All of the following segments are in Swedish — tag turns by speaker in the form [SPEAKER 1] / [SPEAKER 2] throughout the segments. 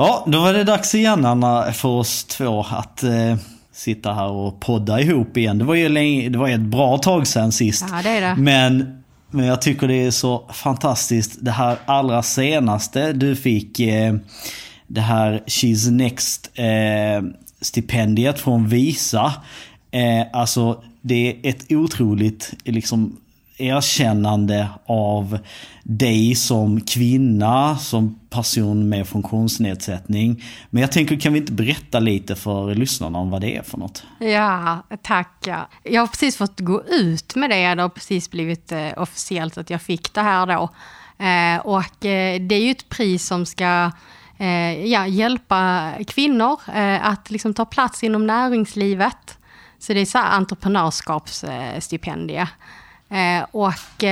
[SPEAKER 1] Ja, då var det dags igen Anna för oss två att eh, sitta här och podda ihop igen. Det var ju länge, det var ett bra tag sedan sist.
[SPEAKER 2] Ja, det är det.
[SPEAKER 1] Men, men jag tycker det är så fantastiskt. Det här allra senaste du fick, eh, det här She's Next eh, stipendiet från Visa. Eh, alltså det är ett otroligt liksom, erkännande av dig som kvinna, som person med funktionsnedsättning. Men jag tänker, kan vi inte berätta lite för lyssnarna om vad det är för något?
[SPEAKER 2] Ja, tack. Ja. Jag har precis fått gå ut med det. Det har precis blivit eh, officiellt att jag fick det här då. Eh, och eh, det är ju ett pris som ska eh, ja, hjälpa kvinnor eh, att liksom ta plats inom näringslivet. Så det är så här entreprenörskapsstipendie. Eh, och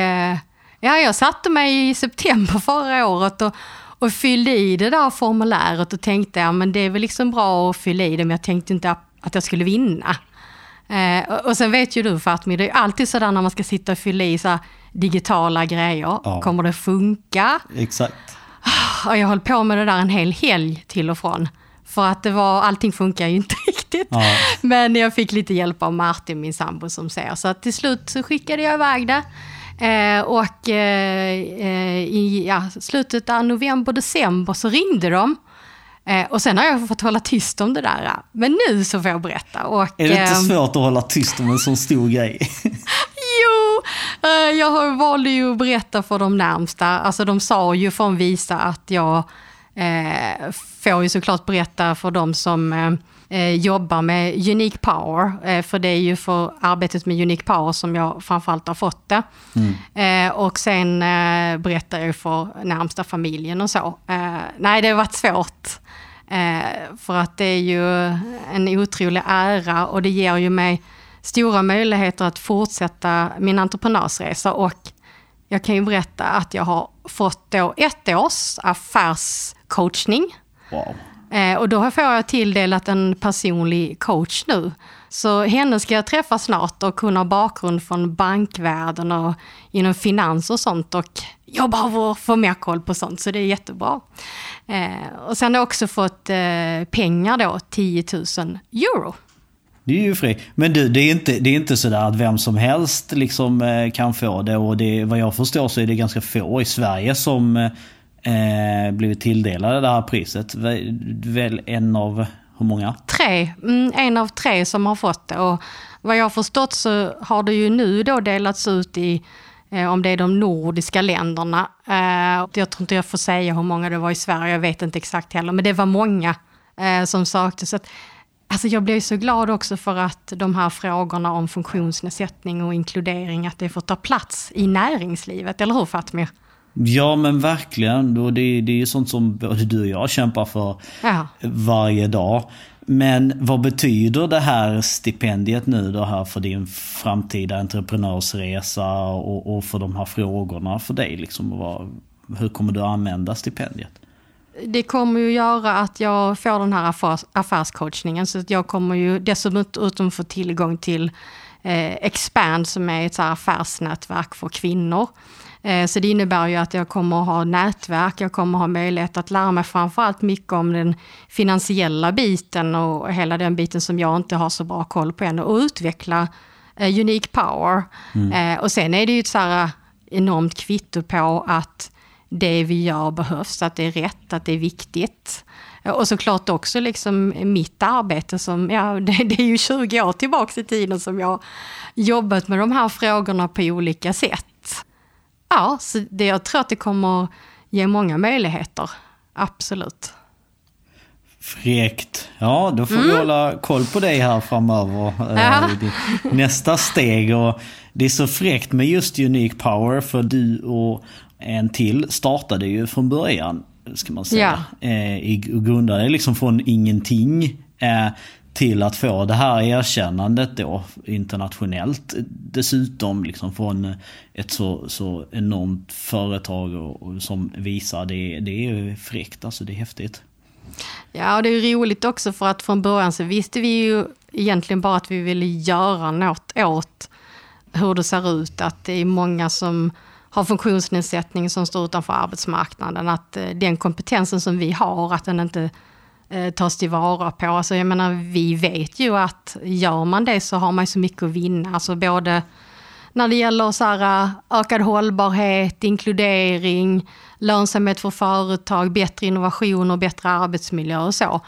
[SPEAKER 2] ja, jag satte mig i september förra året och, och fyllde i det där formuläret och tänkte, ja men det är väl liksom bra att fylla i det, men jag tänkte inte att jag skulle vinna. Eh, och sen vet ju du Fatmir, det är alltid sådär när man ska sitta och fylla i så digitala grejer.
[SPEAKER 1] Ja.
[SPEAKER 2] Kommer det funka?
[SPEAKER 1] Exakt.
[SPEAKER 2] Och jag höll på med det där en hel helg till och från. För att det var, allting funkar ju inte riktigt.
[SPEAKER 1] Ja.
[SPEAKER 2] Men jag fick lite hjälp av Martin, min sambo, som ser. Så att till slut så skickade jag iväg det. Eh, och eh, eh, i ja, slutet av november, december så ringde de. Eh, och sen har jag fått hålla tyst om det där. Men nu så får jag berätta. Och,
[SPEAKER 1] Är det inte
[SPEAKER 2] ehm,
[SPEAKER 1] svårt att hålla tyst om en sån stor grej?
[SPEAKER 2] Jo, eh, jag valde ju att berätta för de närmsta. Alltså de sa ju från Visa att jag får ju såklart berätta för de som eh, jobbar med Unique Power. Eh, för det är ju för arbetet med Unique Power som jag framförallt har fått det. Eh, och sen eh, berättar jag för närmsta familjen och så. Eh, nej, det har varit svårt. Eh, för att det är ju en otrolig ära och det ger ju mig stora möjligheter att fortsätta min entreprenörsresa. Och jag kan ju berätta att jag har fått då ett års affärscoachning.
[SPEAKER 1] Wow.
[SPEAKER 2] Eh, och då får jag tilldelat en personlig coach nu. Så henne ska jag träffa snart och hon har bakgrund från bankvärlden och inom finans och sånt. Och jag behöver få mer koll på sånt, så det är jättebra. Eh, och sen har jag också fått eh, pengar då, 10 000 euro.
[SPEAKER 1] Det är ju fri. Men du, det är inte, det är inte sådär att vem som helst liksom, kan få det. Och det, vad jag förstår så är det ganska få i Sverige som eh, blivit tilldelade det här priset. Väl- en av, hur många?
[SPEAKER 2] Tre, mm, en av tre som har fått det. Och vad jag har förstått så har det ju nu då delats ut i, eh, om det är de nordiska länderna. Eh, jag tror inte jag får säga hur många det var i Sverige, jag vet inte exakt heller, men det var många eh, som sökte. Så att, alltså jag blev så glad också för att de här frågorna om funktionsnedsättning och inkludering, att det får ta plats i näringslivet, eller hur Fatmir?
[SPEAKER 1] Ja men verkligen. Och det, det är ju sånt som både du och jag kämpar för
[SPEAKER 2] Ja.
[SPEAKER 1] varje dag. Men vad betyder det här stipendiet nu då här för din framtida entreprenörsresa och, och för de här frågorna för dig? Liksom, vad, hur kommer du använda stipendiet?
[SPEAKER 2] det kommer ju göra att jag får den här affärs, affärscoachningen. Så att jag kommer ju dessutom få tillgång till eh, Expand som är ett så affärsnätverk för kvinnor. Eh, så det innebär ju att jag kommer ha nätverk, jag kommer ha möjlighet att lära mig framförallt mycket om den finansiella biten och hela den biten som jag inte har så bra koll på än och utveckla eh, Unique Power. Eh, och sen är det ju ett så här enormt kvitto på att det vi gör behövs, att det är rätt, att det är viktigt. Och såklart också liksom mitt arbete som, ja det, det är ju 20 år tillbaks i tiden som jag jobbat med de här frågorna på olika sätt. Ja, så det, jag tror att det kommer ge många möjligheter. Absolut.
[SPEAKER 1] Fräckt. Ja, då får vi hålla koll på dig här framöver. eh,
[SPEAKER 2] Ja.
[SPEAKER 1] Nästa steg. Och det är så fräckt med just Unique Power för du och en till startade ju från början, ska man säga. Eh, i- och grundade liksom från ingenting eh, till att få det här erkännandet då internationellt. Dessutom liksom från ett så, så enormt företag och, och som visar det, det är fräckt, alltså det är häftigt.
[SPEAKER 2] Ja, och det är roligt också för att från början så visste vi ju egentligen bara att vi ville göra något åt hur det ser ut. Att det är många som har funktionsnedsättning som står utanför arbetsmarknaden. Att eh, den kompetensen som vi har, att den inte eh, tas tillvara på. Alltså jag menar, vi vet ju att gör man det så har man så mycket att vinna. Alltså både när det gäller så här, eh, ökad hållbarhet, inkludering, lönsamhet för företag, bättre innovation och bättre arbetsmiljö och så.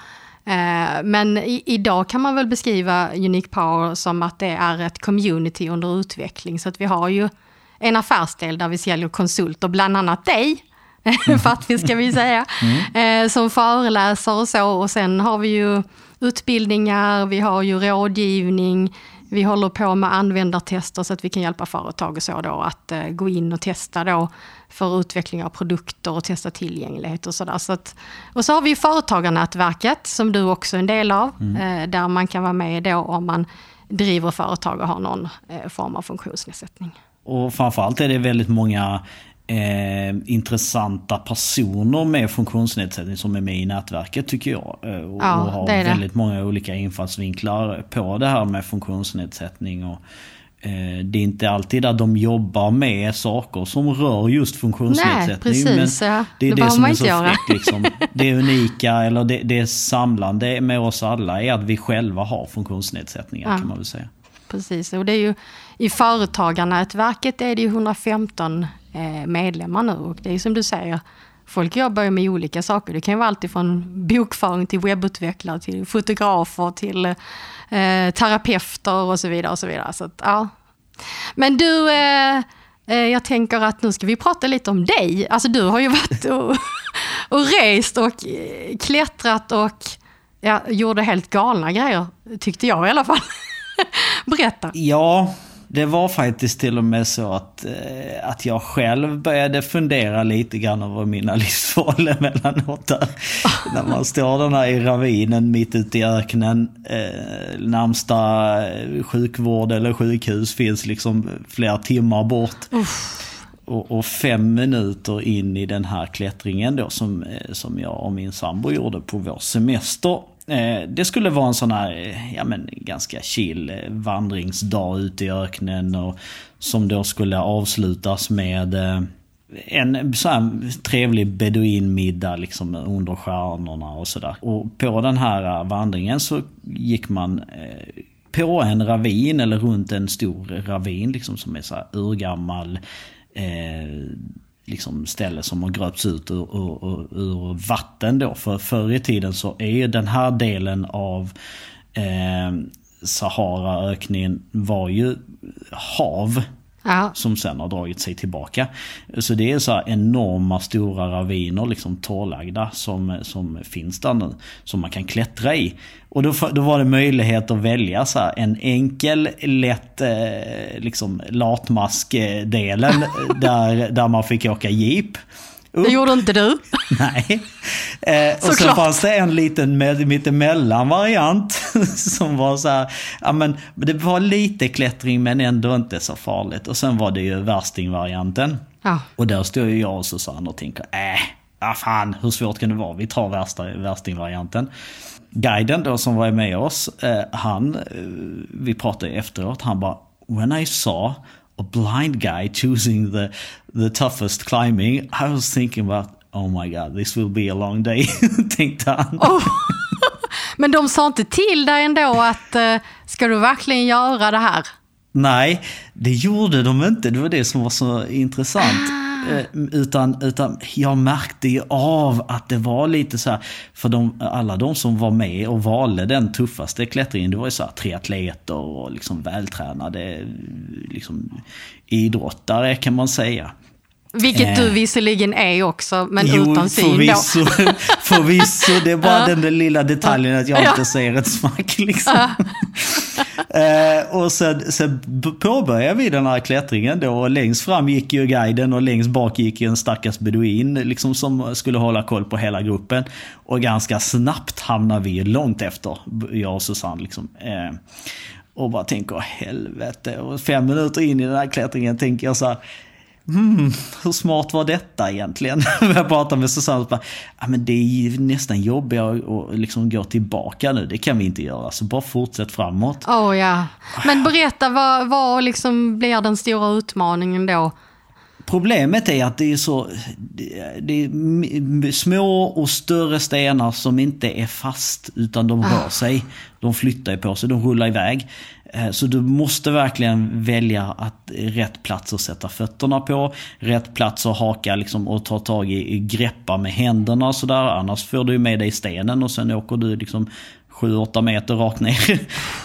[SPEAKER 2] Eh, men i, idag kan man väl beskriva Unique Power som att det är ett community under utveckling. Så att vi har ju en affärsdel där vi säljer konsulter, bland annat dig. Fattig ska vi säga, mm. Eh, som föreläser och så. Och sen har vi ju utbildningar, vi har ju rådgivning, vi håller på med användartester så att vi kan hjälpa företag och så då att uh, gå in och testa då för utveckling av produkter och testa tillgänglighet och sådär. Så och så har vi företagarnätverket som du också är en del av, mm. uh, där man kan vara med då om man driver företag och har någon form av funktionsnedsättning.
[SPEAKER 1] Och framförallt är det väldigt många eh, intressanta personer med funktionsnedsättning som är med i nätverket tycker jag. Eh, och, ja, och har väldigt många olika infallsvinklar på det här med funktionsnedsättning. Och, eh, det är inte alltid att de jobbar med saker som rör just funktionsnedsättning.
[SPEAKER 2] Nej, precis, men
[SPEAKER 1] det är det, det som är så fräckt. Liksom. Det unika, eller det, det samlande med oss alla är att vi själva har funktionsnedsättningar ja. kan man väl säga.
[SPEAKER 2] Precis, och det är ju i företagarnätverket är det ju 115 Eh, Eh, medlemmar nu. Och det är som du säger, folk jobbar ju med olika saker. Det kan ju vara allt från bokföring till webbutvecklare, till fotografer, till eh, terapeuter och så vidare. Och så vidare. Så att, ja. Men du, eh, eh jag tänker att nu ska vi prata lite om dig. Alltså du har ju varit och, och rest och eh, klättrat och ja, gjorde helt galna grejer, tyckte jag i alla fall. Berätta.
[SPEAKER 1] Ja, det var faktiskt till och med så att, eh, att jag själv började fundera lite grann över mina livsval emellanåt. Där. När man står den här i ravinen mitt ute i öknen. Eh, närmsta eh, sjukvård eller sjukhus finns liksom flera timmar bort. Och, och, fem minuter in i den här klättringen då som, eh, som jag och min sambo gjorde på vår semester Eh, det skulle vara en sån här, eh, ja men ganska chill eh, vandringsdag ute i öknen och som då skulle avslutas med en så här trevlig beduinmiddag liksom under stjärnorna och sådär. Och på den här vandringen så gick man på en ravin eller runt en stor ravin liksom som är så här urgammal eh, liksom ställe som har gröpts ut ur, ur, ur, vatten då. För förr i tiden så är ju den här delen av eh, Saharaöknen var ju hav. Ja. Som sen har dragit sig tillbaka. Så det är så enorma stora raviner, liksom torrlagda, som, som finns där nu. Som man kan klättra i. Och då, då var det möjlighet att välja så här, en enkel, lätt eh, liksom latmask-delen där, där man fick åka jeep.
[SPEAKER 2] Upp. Det gjorde inte du.
[SPEAKER 1] Nej. Eh, och sen fanns det en liten mittemellan variant som var så här, ja men det var lite klättring men ändå inte så farligt. Och sen var det ju värstingvarianten. Ja. Och där stod ju jag och Susanne och tänkte, äh, ah fan hur svårt kan det vara? Vi tar värsta, värstingvarianten. Guiden då som var med oss, eh, han, eh, vi pratade efteråt, han bara, when I saw a blind guy choosing the the toughest climbing, I was thinking about oh my god, this will be a long day, tänkte han. Oh.
[SPEAKER 2] Men de sa inte till dig ändå att uh, ska du verkligen göra det här?
[SPEAKER 1] Nej, det gjorde de inte. Det var det som var så intressant. Ah. Eh, utan, utan jag märkte ju av att det var lite så här, för de, alla de som var med och valde den tuffaste klättringen, det var ju så här triatleter och liksom vältränade liksom, idrottare kan man säga.
[SPEAKER 2] Vilket du eh. visserligen är också, men jo, utan syn
[SPEAKER 1] förvisso, då. förvisso, det är bara den där lilla detaljen att jag inte ser ett smack. Liksom eh, och sen, sen påbörjade vi den här klättringen då. Och längst fram gick ju guiden och längst bak gick en stackars beduin liksom, som skulle hålla koll på hela gruppen. Och ganska snabbt hamnade vi långt efter, jag och Susanne. Liksom. Eh, och bara tänker, helvete. Och fem minuter in i den här klättringen tänker jag så här, Hmm, hur smart var detta egentligen? jag pratar med Susanne och bara, ja, men det är ju nästan jobbigare att liksom gå tillbaka nu. Det kan vi inte göra, så bara fortsätt framåt.
[SPEAKER 2] Oh, ja. Men berätta, vad, vad liksom blir den stora utmaningen då?
[SPEAKER 1] Problemet är att det är så det är små och större stenar som inte är fast utan de rör ah. sig. De flyttar på sig, de rullar iväg. Eh, så du måste verkligen välja att rätt plats att sätta fötterna på. Rätt plats att haka liksom och ta tag i, greppa med händerna och sådär. Annars får du med dig stenen och sen åker du liksom 7-8 meter rakt ner.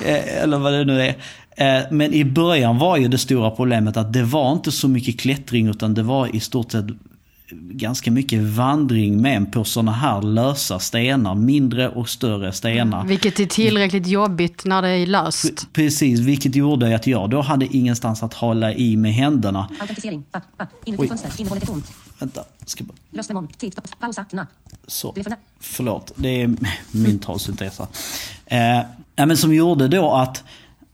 [SPEAKER 1] Eh, eller vad det nu är. Eh, men i början var ju det stora problemet att det var inte så mycket klättring utan det var i stort sett ganska mycket vandring med på sådana här lösa stenar. Mindre och större stenar.
[SPEAKER 2] Vilket är tillräckligt jobbigt när det är löst.
[SPEAKER 1] Precis, vilket gjorde att jag då hade ingenstans att hålla i med händerna.
[SPEAKER 3] Autentisering. Inuti fönster. Innehållet är tomt.
[SPEAKER 1] Vänta. Ska bara...
[SPEAKER 3] Lösenmål. Tid. Pausa. Na.
[SPEAKER 1] Så. Förlåt, det är min talsyntes. Eh, men som gjorde då att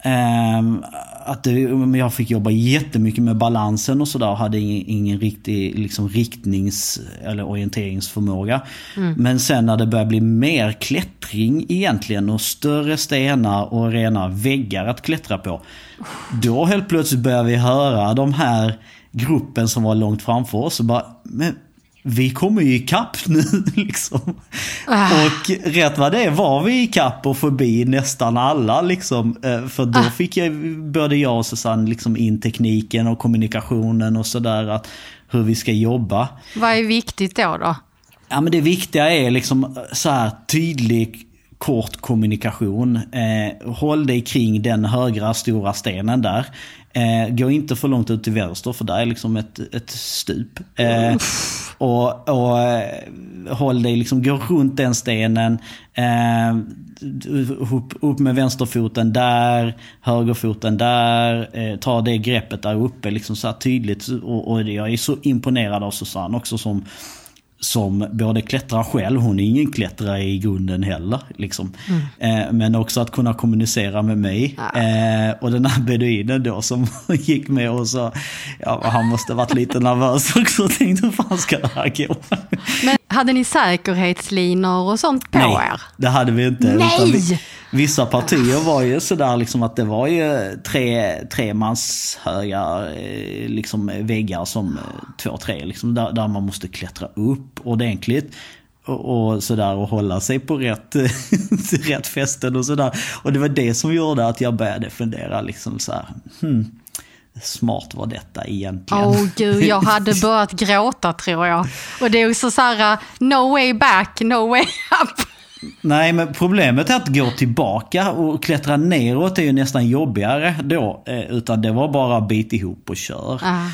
[SPEAKER 1] Um, att det, jag fick jobba jättemycket med balansen och sådär. Hade ingen, ingen riktig liksom, riktnings eller orienteringsförmåga. Mm. Men sen när det började bli mer klättring egentligen och större stenar och rena väggar att klättra på. Då helt plötsligt började vi höra de här gruppen som var långt framför oss och bara, men vi kommer ju ikapp nu liksom. Ah. Och rätt vad det var vi ikapp och förbi nästan alla liksom. Eh, för då ah. fick jag, både jag och Susanne liksom in tekniken och kommunikationen och sådär. Hur vi ska jobba.
[SPEAKER 2] Vad är viktigt då? då?
[SPEAKER 1] Ja men det viktiga är liksom så här tydlig kort kommunikation. Eh, håll dig kring den högra stora stenen där. Eh, gå inte för långt ut till vänster för där är liksom ett, ett stup. Eh, och, och eh, håll dig, liksom, gå runt den stenen. Eh, upp, upp med vänsterfoten där, högerfoten där. Eh, ta det greppet där uppe liksom så tydligt. Och, och jag är så imponerad av Susanne också som som både klättrar själv, hon är ingen klättrare i grunden heller. Liksom. Mm. Eh, men också att kunna kommunicera med mig. Ja. Eh, och den här beduinen då som gick med och så, ja, han måste varit lite nervös också och tänkte hur fan ska det här gå?
[SPEAKER 2] Men hade ni säkerhetslinor och sånt på
[SPEAKER 1] Nej,
[SPEAKER 2] er?
[SPEAKER 1] det hade vi inte.
[SPEAKER 2] Nej!
[SPEAKER 1] Vi, vissa partier var ju sådär liksom att det var ju tre, tre mans höga eh, liksom väggar som eh, två, tre liksom där, där man måste klättra upp ordentligt och, och sådär och hålla sig på rätt, rätt fästen och sådär. Och det var det som gjorde att jag började fundera liksom så här, hmm, smart var detta egentligen?
[SPEAKER 2] Åh oh, gud, jag hade börjat gråta tror jag. Och det är också så här, eh, no way back, no way up.
[SPEAKER 1] Nej, men problemet är att gå tillbaka och klättra neråt är ju nästan jobbigare då. Eh, utan det var bara bit ihop och kör. Ah.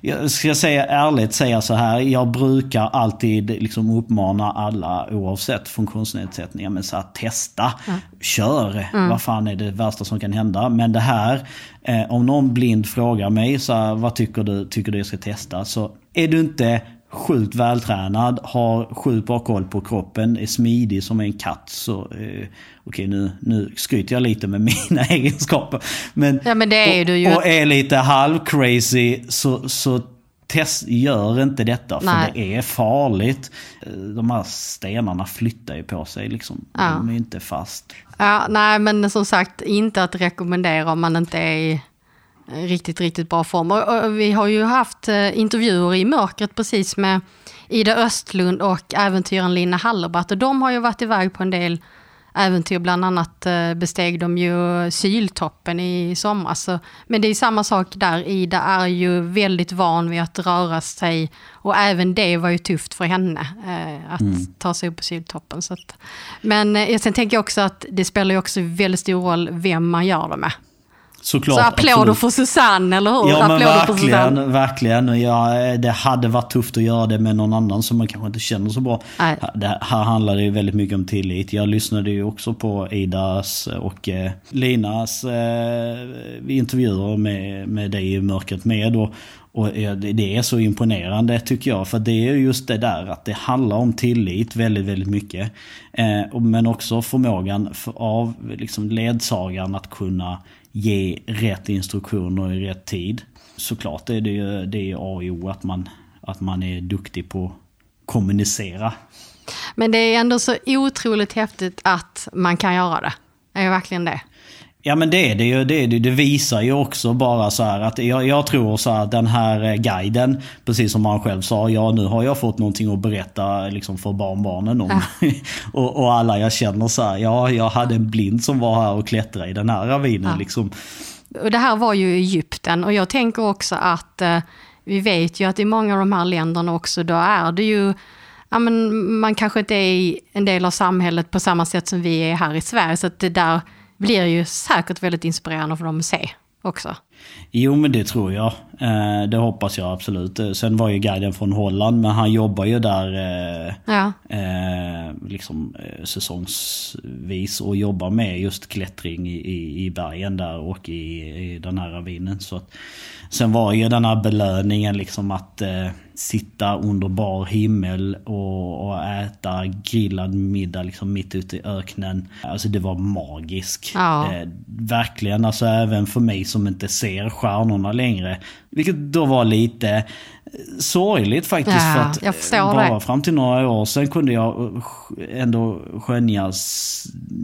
[SPEAKER 1] Jag ska säga ärligt säga så här. Jag brukar alltid liksom uppmana alla oavsett funktionsnedsättningar. Men så här, testa, ah. kör. Mm. Vad fan är det värsta som kan hända? Men det här, eh, om någon blind frågar mig så här, vad tycker du, tycker du jag ska testa? Så är du inte sjukt vältränad, har sjukt bra koll på kroppen, är smidig som en katt. Så, eh, Okej, okay, nu, nu skryter jag lite med mina egenskaper. Men,
[SPEAKER 2] ja, men det är
[SPEAKER 1] och,
[SPEAKER 2] du ju.
[SPEAKER 1] och är lite halv-crazy så, så test, gör inte detta för Nej. det är farligt. De här stenarna flyttar ju på sig liksom. Ja. De är inte fast.
[SPEAKER 2] Ja, nej, men som sagt, inte att rekommendera om man inte är i riktigt, riktigt bra form. Och, vi har ju haft eh, intervjuer i mörkret precis med Ida Östlund och äventyren Lina Hallerbatt. Och de har ju varit iväg på en del äventyr, bland annat eh, besteg de ju Syltoppen i somras. Men det är samma sak där, Ida är ju väldigt van vid att röra sig och även det var ju tufft för henne, eh, att mm. ta sig upp på Syltoppen. Så att, men sen tänker jag också att det spelar ju också väldigt stor roll vem man gör det med.
[SPEAKER 1] Såklart,
[SPEAKER 2] Så applåder
[SPEAKER 1] absolut.
[SPEAKER 2] för Susanne, eller hur?
[SPEAKER 1] Ja men
[SPEAKER 2] applåder
[SPEAKER 1] verkligen, verkligen. Ja, det hade varit tufft att göra det med någon annan som man kanske inte känner så bra.
[SPEAKER 2] Nej.
[SPEAKER 1] Det här handlar det ju väldigt mycket om tillit. Jag lyssnade ju också på Idas och eh, Linas eh, intervjuer med, med dig i Mörkret med. Och, och det är så imponerande tycker jag. För det är ju just det där att det handlar om tillit väldigt, väldigt mycket. Eh, men också förmågan för, av liksom ledsagaren att kunna ge rätt instruktioner i rätt tid. Såklart är det ju det är A och O att man, att man är duktig på att kommunicera.
[SPEAKER 2] Men det är ändå så otroligt häftigt att man kan göra det. Det är verkligen det.
[SPEAKER 1] Ja men det är det ju. Det, är det, det visar ju också bara så här att jag, jag tror så här att den här eh, guiden, precis som han själv sa, ja nu har jag fått någonting att berätta liksom för barnbarnen om. och, och alla jag känner så här, ja jag hade en blind som var här och klättrade i den här ravinen liksom.
[SPEAKER 2] Och det här var ju Egypten och jag tänker också att eh, vi vet ju att i många av de här länderna också, då är det ju Ja, men man kanske inte är en del av samhället på samma sätt som vi är här i Sverige. Så att det där blir ju säkert väldigt inspirerande för dem att se också.
[SPEAKER 1] Jo men det tror jag. Eh, det hoppas jag absolut. Eh, Sen var ju guiden från Holland men han jobbar ju där eh,
[SPEAKER 2] Ja.
[SPEAKER 1] liksom, säsongsvis och jobbar med just klättring i, i, bergen där och i, i den här ravinen. Så att, sen var ju den här belöningen liksom att sitta under bar himmel och, och äta grillad middag liksom mitt ute i öknen. Alltså det var magisk.
[SPEAKER 2] Ja.
[SPEAKER 1] Eh, verkligen, alltså även för mig som inte ser stjärnorna längre. Vilket då var lite sorgligt faktiskt.
[SPEAKER 2] Ja,
[SPEAKER 1] för att eh, bara
[SPEAKER 2] det.
[SPEAKER 1] fram till några år sedan kunde jag eh, ändå skönja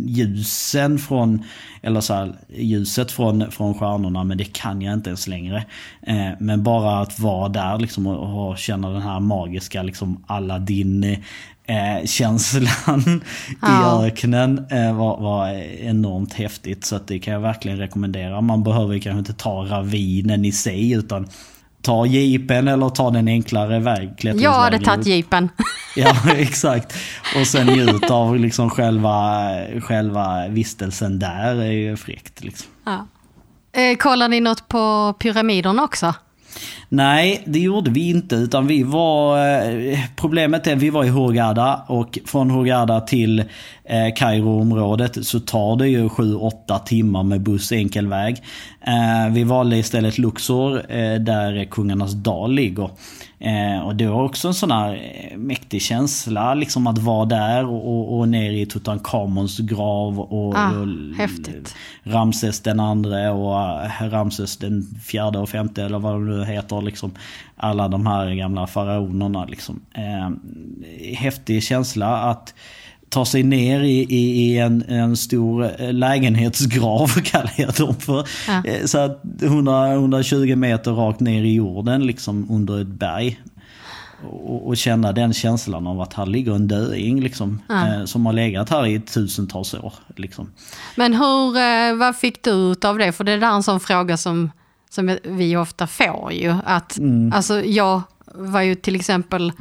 [SPEAKER 1] ljusen från, eller så här, ljuset från, från stjärnorna men det kan jag inte ens längre. Eh, men bara att vara där liksom och, och känna den här magiska liksom Aladdin eh, känslan
[SPEAKER 2] Ja.
[SPEAKER 1] i öknen eh, var, var enormt häftigt. Så att det kan jag verkligen rekommendera. Man behöver kanske inte ta ravinen i sig utan ta jeepen eller ta den enklare väg,
[SPEAKER 2] Jag hade tagit jeepen.
[SPEAKER 1] Ja, exakt. Och sen njut av liksom själva, själva vistelsen där är ju fräckt. Liksom.
[SPEAKER 2] Ja. Eh, kollar ni något på pyramiderna också?
[SPEAKER 1] Nej, det gjorde vi inte. Utan vi var... eh, Problemet är att vi var i Hurghada och från Hurghada till eh, Kairo-området så tar det ju 7-8 timmar med buss enkel väg. Eh, vi valde istället Luxor eh, där Kungarnas dal ligger. Eh, och det var också en sån här mäktig känsla liksom att vara där och, och, ner i Tutankhamons grav. Och,
[SPEAKER 2] Ah,
[SPEAKER 1] och
[SPEAKER 2] häftigt.
[SPEAKER 1] Ramses den andra och Ramses den fjärde och femte eller vad de nu heter. Liksom, alla de här gamla faraonerna. Liksom. Häftig känsla att ta sig ner i, i, i en, en stor eh, lägenhetsgrav kallar jag dem för.
[SPEAKER 2] Ja.
[SPEAKER 1] Eh, Så att 100, 120 meter rakt ner i jorden liksom under ett berg. Och, och känna den känslan av att här ligger en döing liksom, eh, som har legat här i tusentals år. Liksom.
[SPEAKER 2] Men hur, eh, vad fick du ut av det? För det är där en sån fråga som, som vi ofta får ju. Att,
[SPEAKER 1] Mm.
[SPEAKER 2] alltså, jag var ju till exempel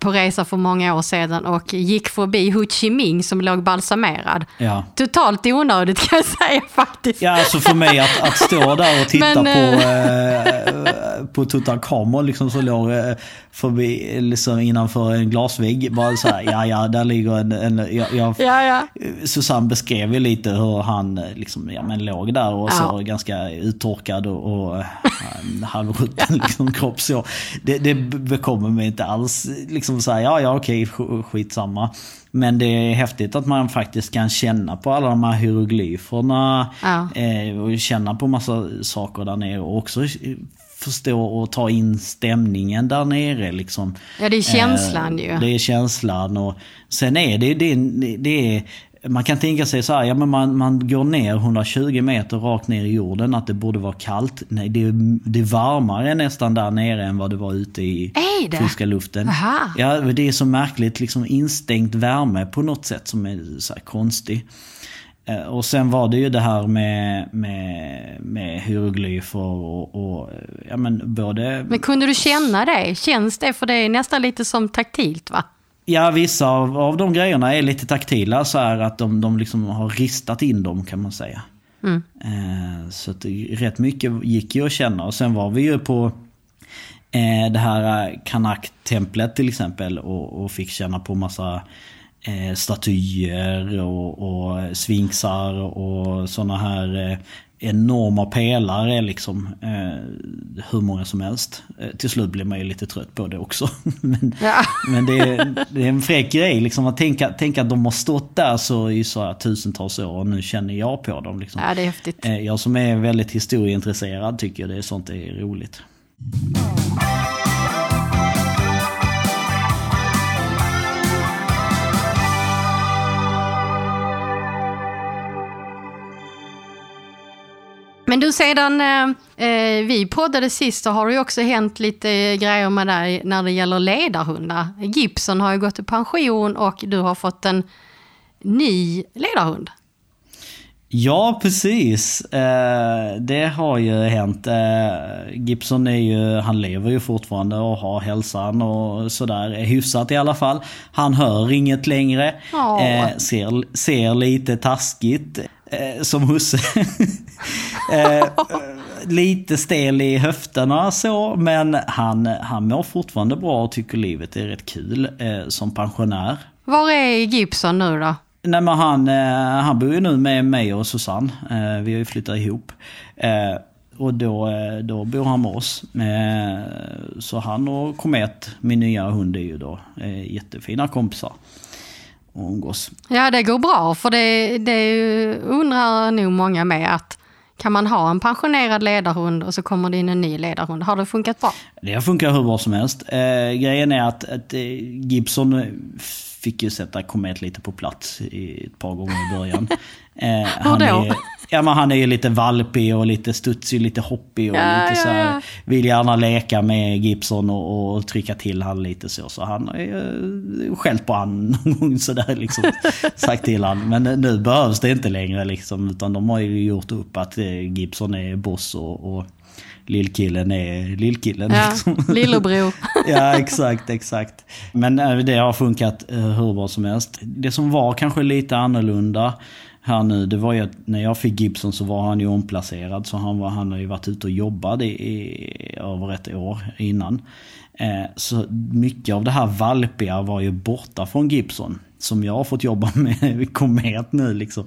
[SPEAKER 2] på resa för många år sedan och gick förbi Ho Chi Minh som låg balsamerad.
[SPEAKER 1] Ja.
[SPEAKER 2] Totalt onödigt kan jag säga faktiskt.
[SPEAKER 1] Ja, alltså för mig att, att stå där och titta
[SPEAKER 2] Men,
[SPEAKER 1] på, eh, på Tutankhamon liksom så låg eh, förbi, liksom innanför en glasvägg. Bara så här, ja ja, där ligger en... en jag, jag,
[SPEAKER 2] Ja, ja.
[SPEAKER 1] Susanne beskrev ju lite hur han eh, liksom, ja, men låg där och
[SPEAKER 2] Ja.
[SPEAKER 1] så ganska uttorkad och, och eh, en halvrutten liksom, kropp. Så det, det bekommer mig inte alls. Liksom så här, ja ja okej, sk- skitsamma. Men det är häftigt att man faktiskt kan känna på alla de här hieroglyferna.
[SPEAKER 2] Ja.
[SPEAKER 1] Eh, och känna på massa saker där nere. Och också eh, förstå och ta in stämningen där nere. Liksom.
[SPEAKER 2] Ja, det är känslan ju.
[SPEAKER 1] Det är känslan och sen är det, det, det är, man kan tänka sig så här, ja men man, man går ner 120 meter rakt ner i jorden, att det borde vara kallt. Nej, det är, det är varmare nästan där nere än vad det var ute i friska luften.
[SPEAKER 2] Aha.
[SPEAKER 1] Ja, det är så märkligt, liksom instängt värme på något sätt som är så konstig. Eh, Och sen var det ju det här med, med, med hieroglyfer och, och ja men både
[SPEAKER 2] Men kunde du känna det? Känns det? För det är nästan lite som taktilt va?
[SPEAKER 1] Ja, vissa av, av de grejerna är lite taktila så här att de, de liksom har ristat in dem kan man säga. Eh, så att rätt mycket gick ju att känna. Och sen var vi ju på eh, det här eh, Kanak-templet till exempel och, och fick känna på massa eh, statyer och, och sfinxar och sådana här enorma pelare liksom. Eh, hur många som helst. Eh, till slut blev man ju lite trött på det också. men
[SPEAKER 2] Ja.
[SPEAKER 1] men det är, det är en fräck grej liksom att tänka, tänka att de har stått där så i så här tusentals år och nu känner jag på dem. Liksom.
[SPEAKER 2] Ja, det är häftigt.
[SPEAKER 1] Eh, Jag som är väldigt historieintresserad tycker det är sånt är roligt.
[SPEAKER 2] Men du, sedan eh, eh, vi poddade sist så har det ju också hänt lite grejer med dig när det gäller ledarhundar. Gibson har ju gått i pension och du har fått en ny ledarhund.
[SPEAKER 1] Ja, precis. Eh, det har ju hänt. Eh, Gibson är ju, han lever ju fortfarande och har hälsan och sådär. Hyfsat i alla fall. Han hör inget längre. Eh, ser, ser lite taskigt. Eh, som husse. eh, lite stel i höfterna så. Men han, han mår fortfarande bra och tycker livet är rätt kul eh, som pensionär.
[SPEAKER 2] Var är Gibson nu då?
[SPEAKER 1] Nej men han, eh, han bor ju nu med mig och Susanne. Eh, vi har ju flyttat ihop. Eh, och då, eh, då bor han med oss. Eh, så han och Komet, min nya hund, är ju då eh, jättefina kompisar. Och umgås.
[SPEAKER 2] Ja, det går bra, för det, det undrar nog många med att kan man ha en pensionerad ledarhund och så kommer det in en ny ledarhund? Har det funkat bra?
[SPEAKER 1] Det har funkat hur bra som helst. Eh, grejen är att, att eh, Gibson eh, fick ju sätta Komet lite på plats i, ett par gånger i början. Eh, han, är, ja, men han är ju lite valpig och lite studsig, lite hoppig och
[SPEAKER 2] Ja,
[SPEAKER 1] lite så här,
[SPEAKER 2] ja.
[SPEAKER 1] vill gärna leka med Gibson och, och trycka till han lite så. Så han har ju eh, skällt på han någon gång sådär liksom. sagt till han. Men nu behövs det inte längre liksom. Utan de har ju gjort upp att eh, Gibson är boss och, och lillkillen är lillkillen.
[SPEAKER 2] Ja,
[SPEAKER 1] liksom.
[SPEAKER 2] lillebror.
[SPEAKER 1] ja, exakt, exakt. Men eh, det har funkat eh, hur bra som helst. Det som var kanske lite annorlunda här nu, det var ju att när jag fick Gibson så var han ju omplacerad. Så han, var, han har ju varit ute och jobbat i, i över ett år innan. Eh, så mycket av det här valpiga var ju borta från Gibson. Som jag har fått jobba med Komet nu liksom.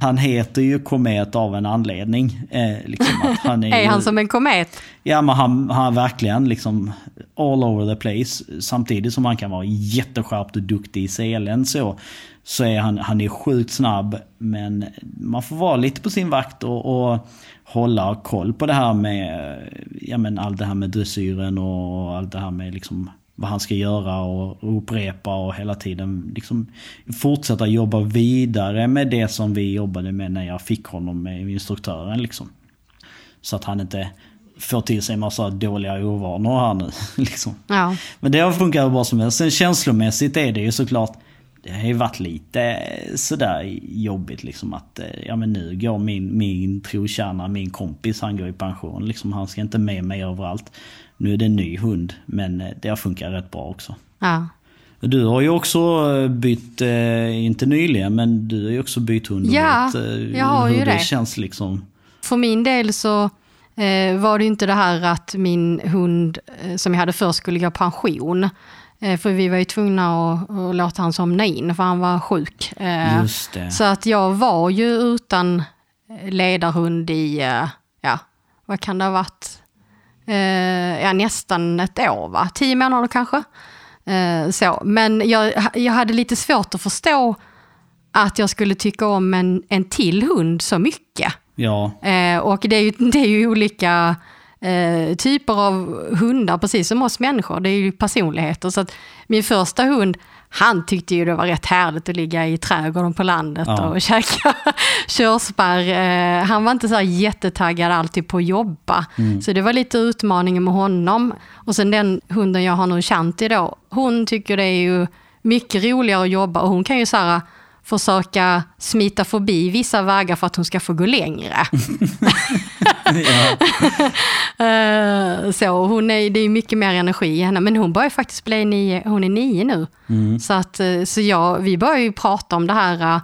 [SPEAKER 1] Han heter ju Komet av en anledning. Eh, liksom han är,
[SPEAKER 2] Är
[SPEAKER 1] ju-
[SPEAKER 2] han som en komet?
[SPEAKER 1] Ja men han, han verkligen liksom all over the place. Samtidigt som han kan vara jätteskärpt och duktig i selen så. Så är han, han är sjukt snabb. Men man får vara lite på sin vakt och, och hålla koll på det här med, ja men allt det här med dressyren och allt det här med liksom vad han ska göra och upprepa och hela tiden liksom fortsätta jobba vidare med det som vi jobbade med när jag fick honom med instruktören liksom. Så att han inte får till sig en massa dåliga ovanor här nu. Liksom.
[SPEAKER 2] Ja.
[SPEAKER 1] Men det har funkat bra som helst. Sen känslomässigt är det ju såklart det har ju varit lite sådär jobbigt liksom att eh, ja men nu går min, min trotjänare, min kompis, han går i pension. Liksom, han ska inte med mig överallt. Nu är det en ny hund men eh, det har funkat rätt bra också.
[SPEAKER 2] ja.
[SPEAKER 1] Du har ju också eh, bytt, eh, inte nyligen, men du har ju också bytt hund.
[SPEAKER 2] Ja,
[SPEAKER 1] vet,
[SPEAKER 2] jag har
[SPEAKER 1] hur
[SPEAKER 2] ju
[SPEAKER 1] det
[SPEAKER 2] det.
[SPEAKER 1] känns liksom.
[SPEAKER 2] För min del så var det inte det här att min hund som jag hade först skulle gå pension. För vi var ju tvungna att, att låta han somna in för han var sjuk.
[SPEAKER 1] Just det.
[SPEAKER 2] Så att jag var ju utan ledarhund i, ja, vad kan det ha varit? Eh, ja, nästan ett år, va? Tio månader kanske. Eh, så. Men jag, jag hade lite svårt att förstå att jag skulle tycka om en, en till hund så mycket.
[SPEAKER 1] Ja,
[SPEAKER 2] Eh, och det är ju, det är ju olika eh, typer av hundar, precis som oss människor. Det är ju personligheter. Så att min första hund, han tyckte ju det var rätt härligt att ligga i trädgården på landet
[SPEAKER 1] Ja.
[SPEAKER 2] och käka körsbär. Eh, han var inte så här jättetaggad alltid på att jobba. Så det var lite utmaningen med honom. Och sen den hunden jag har nu, Shanti då, hon tycker det är ju mycket roligare att jobba och hon kan ju så här försöka smita förbi vissa vägar för att hon ska få gå längre. Eh, så hon är, det är mycket mer energi i henne, men hon börjar faktiskt bli nio, hon är nio nu. Så, att, eh, så jag, vi börjar ju prata om det här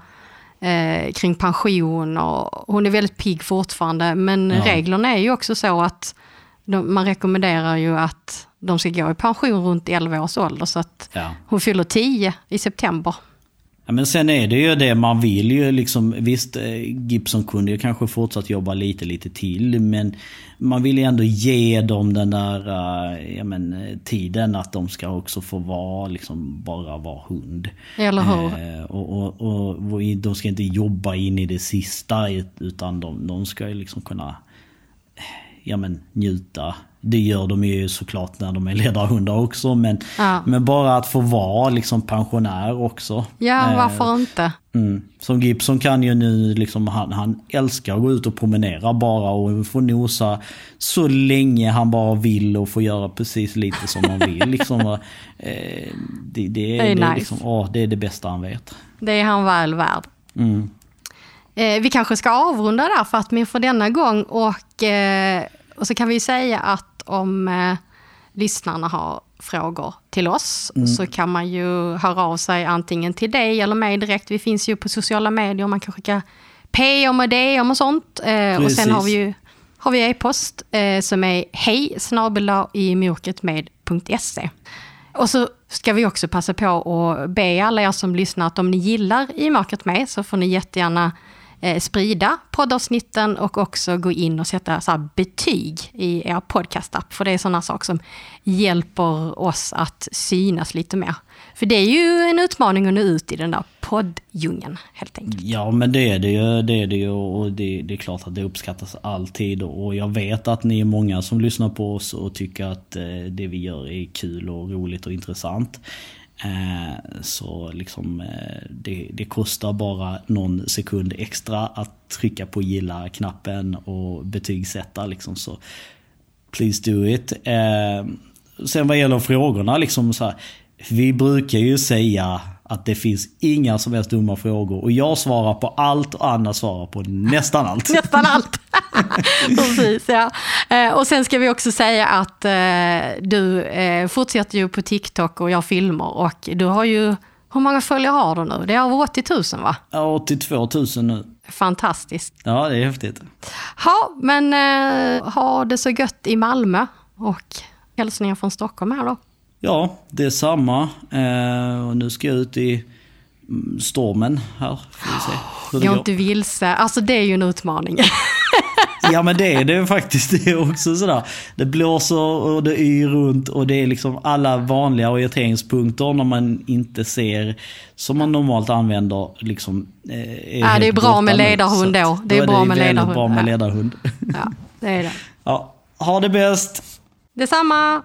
[SPEAKER 2] eh, kring pension och hon är väldigt pigg fortfarande. Men
[SPEAKER 1] Ja.
[SPEAKER 2] reglerna är ju också så att de, man rekommenderar ju att de ska gå i pension runt 11 års ålder. Så att
[SPEAKER 1] Ja.
[SPEAKER 2] hon fyller 10 i september.
[SPEAKER 1] Ja, men sen är det ju det man vill ju liksom. Visst, eh, Gibson kunde ju kanske fortsatt jobba lite, lite till. Men man vill ju ändå ge dem den där eh, ja, men, eh, tiden att de ska också få vara, liksom bara vara hund.
[SPEAKER 2] Eller hur?
[SPEAKER 1] Eh, och, och, och, och de ska inte jobba in i det sista utan de, de ska ju liksom kunna ja, men, njuta. Det gör de ju såklart när de är ledarhundar också. Men,
[SPEAKER 2] Ja.
[SPEAKER 1] men bara att få vara liksom pensionär också.
[SPEAKER 2] Ja,
[SPEAKER 1] Eh,
[SPEAKER 2] varför inte?
[SPEAKER 1] Mm. Som Gibson kan ju nu, liksom, han, han älskar att gå ut och promenera bara och få nosa så länge han bara vill och få göra precis lite som han vill. liksom, eh, det, det,
[SPEAKER 2] Det är
[SPEAKER 1] det,
[SPEAKER 2] nice.
[SPEAKER 1] liksom, åh, det är det bästa han vet.
[SPEAKER 2] Det är han väl värd.
[SPEAKER 1] Mm.
[SPEAKER 2] Eh, vi kanske ska avrunda där för att min för denna gång och, eh, och så kan vi säga att om eh, lyssnarna har frågor till oss så kan man ju höra av sig antingen till dig eller mig direkt. Vi finns ju på sociala medier, man kan skicka PM och DM och sånt. Eh, och sen
[SPEAKER 1] Precis.
[SPEAKER 2] har vi ju har vi e-post eh, som är hej i mörkretmed.se. Och så ska vi också passa på att be alla er som lyssnar att om ni gillar I mörkret med så får ni jättegärna eh, sprida poddavsnitten och också gå in och sätta så här, betyg i er podcastapp. För det är sådana saker som hjälper oss att synas lite mer. För det är ju en utmaning att nå ut i den där poddjungeln helt enkelt.
[SPEAKER 1] Ja men det är det ju. Det är, det ju och det, det är klart att det uppskattas alltid. Och jag vet att ni är många som lyssnar på oss och tycker att eh, det vi gör är kul och roligt och intressant. Eh, så liksom eh, det, det kostar bara någon sekund extra att trycka på gilla-knappen och betygsätta liksom. Så please do it. Eh, sen vad gäller frågorna, liksom så här, vi brukar ju säga att det finns inga som helst dumma frågor. Och jag svarar på allt och Anna svarar på nästan allt.
[SPEAKER 2] Nästan allt. Precis, ja. Eh, Och sen ska vi också säga att eh, du eh, fortsätter ju på TikTok och gör filmer och du har ju, hur många följare har du nu? Det är över 80 000 va?
[SPEAKER 1] Ja, 82 000 nu.
[SPEAKER 2] Fantastiskt.
[SPEAKER 1] Ja, det är häftigt.
[SPEAKER 2] Ja, men ha det så gött i Malmö och hälsningar från Stockholm här då.
[SPEAKER 1] Ja, det är samma. Och nu ska jag ut i mm, stormen här. Får vi se
[SPEAKER 2] Gå inte vilse, alltså det är ju en utmaning.
[SPEAKER 1] Ja men det är det faktiskt. Det är också sådär. Det blåser och det yr runt och det är liksom alla vanliga orienteringspunkter när man inte ser som man normalt använder. Liksom, eh, är
[SPEAKER 2] Ja, det är bra med ledarhund då. Det är
[SPEAKER 1] då
[SPEAKER 2] bra med
[SPEAKER 1] väldigt
[SPEAKER 2] ledarhund,
[SPEAKER 1] bra med
[SPEAKER 2] ja.
[SPEAKER 1] ledarhund.
[SPEAKER 2] Ja, det är det.
[SPEAKER 1] Ja, ha det bäst!
[SPEAKER 2] Detsamma!